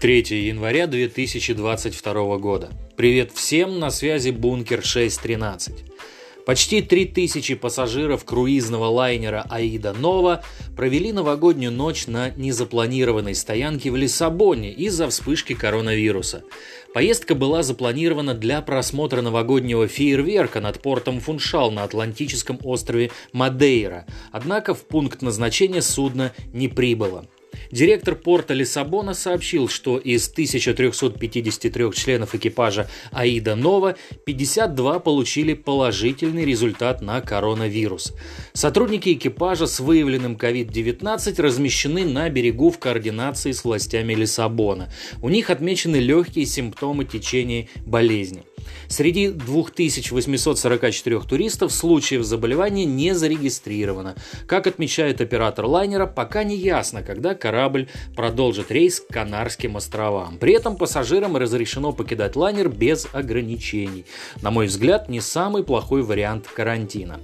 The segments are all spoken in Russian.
3 января 2022 года. Привет всем, на связи Бункер 613. Почти 3000 пассажиров круизного лайнера «Аида Нова» провели новогоднюю ночь на незапланированной стоянке в Лиссабоне из-за вспышки коронавируса. Поездка была запланирована для просмотра новогоднего фейерверка над портом Фуншал на Атлантическом острове Мадейра, однако в пункт назначения судно не прибыло. Директор порта Лиссабона сообщил, что из 1353 членов экипажа Аида Нова 52 получили положительный результат на коронавирус. Сотрудники экипажа с выявленным COVID-19 размещены на берегу в координации с властями Лиссабона. У них отмечены легкие симптомы течения болезни. Среди 2844 туристов случаев заболевания не зарегистрировано. Как отмечает оператор лайнера, пока не ясно, когда корабль продолжит рейс к Канарским островам. При этом пассажирам разрешено покидать лайнер без ограничений. На мой взгляд, не самый плохой вариант карантина.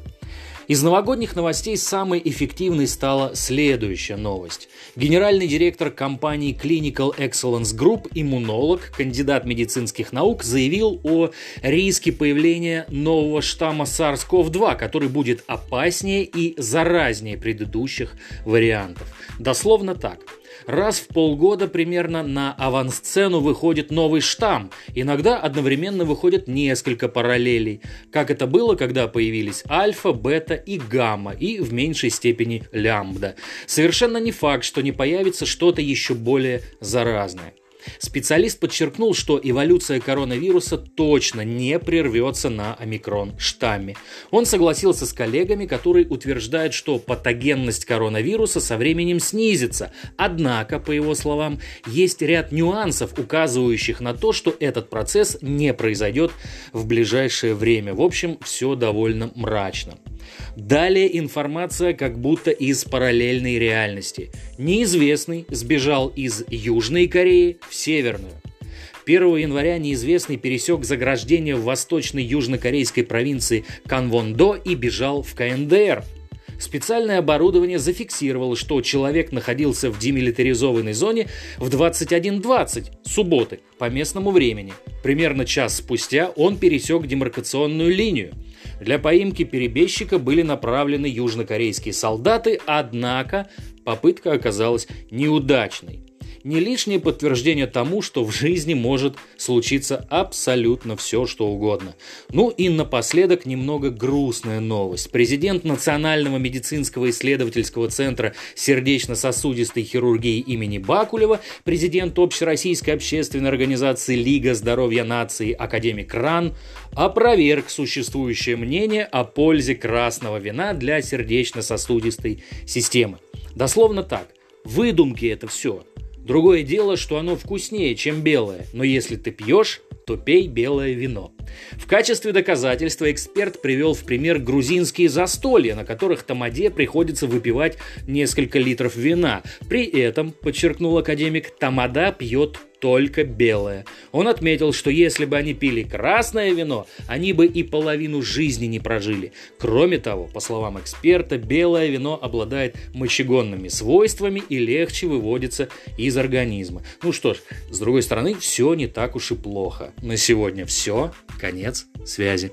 Из новогодних новостей самой эффективной стала следующая новость. Генеральный директор компании Clinical Excellence Group, иммунолог, кандидат медицинских наук, заявил о риске появления нового штамма SARS-CoV-2, который будет опаснее и заразнее предыдущих вариантов. Дословно так. Раз в полгода примерно на авансцену выходит новый штамм. Иногда одновременно выходят несколько параллелей. Как это было, когда появились альфа, бета и гамма, и в меньшей степени лямбда. Совершенно не факт, что не появится что-то еще более заразное. Специалист подчеркнул, что эволюция коронавируса точно не прервется на омикрон-штамме. Он согласился с коллегами, которые утверждают, что патогенность коронавируса со временем снизится. Однако, по его словам, есть ряд нюансов, указывающих на то, что этот процесс не произойдет в ближайшее время. В общем, все довольно мрачно. Далее информация как будто из параллельной реальности. Неизвестный сбежал из Южной Кореи в Северную. 1 января неизвестный пересек заграждение в восточной южнокорейской провинции Канвондо и бежал в КНДР. Специальное оборудование зафиксировало, что человек находился в демилитаризованной зоне в 21.20 субботы по местному времени. Примерно час спустя он пересек демаркационную линию. Для поимки перебежчика были направлены южнокорейские солдаты, однако попытка оказалась неудачной не лишнее подтверждение тому, что в жизни может случиться абсолютно все, что угодно. Ну и напоследок немного грустная новость. Президент Национального медицинского исследовательского центра сердечно-сосудистой хирургии имени Бакулева, президент Общероссийской общественной организации Лига здоровья нации академик Ран, опроверг существующее мнение о пользе красного вина для сердечно-сосудистой системы. Дословно так. Выдумки это все. Другое дело, что оно вкуснее, чем белое, но если ты пьешь, то пей белое вино. В качестве доказательства эксперт привел в пример грузинские застолья, на которых Тамаде приходится выпивать несколько литров вина. При этом, подчеркнул академик, Тамада пьет только белое. Он отметил, что если бы они пили красное вино, они бы и половину жизни не прожили. Кроме того, по словам эксперта, белое вино обладает мочегонными свойствами и легче выводится из организма. Ну что ж, с другой стороны, все не так уж и плохо. На сегодня все. Конец связи.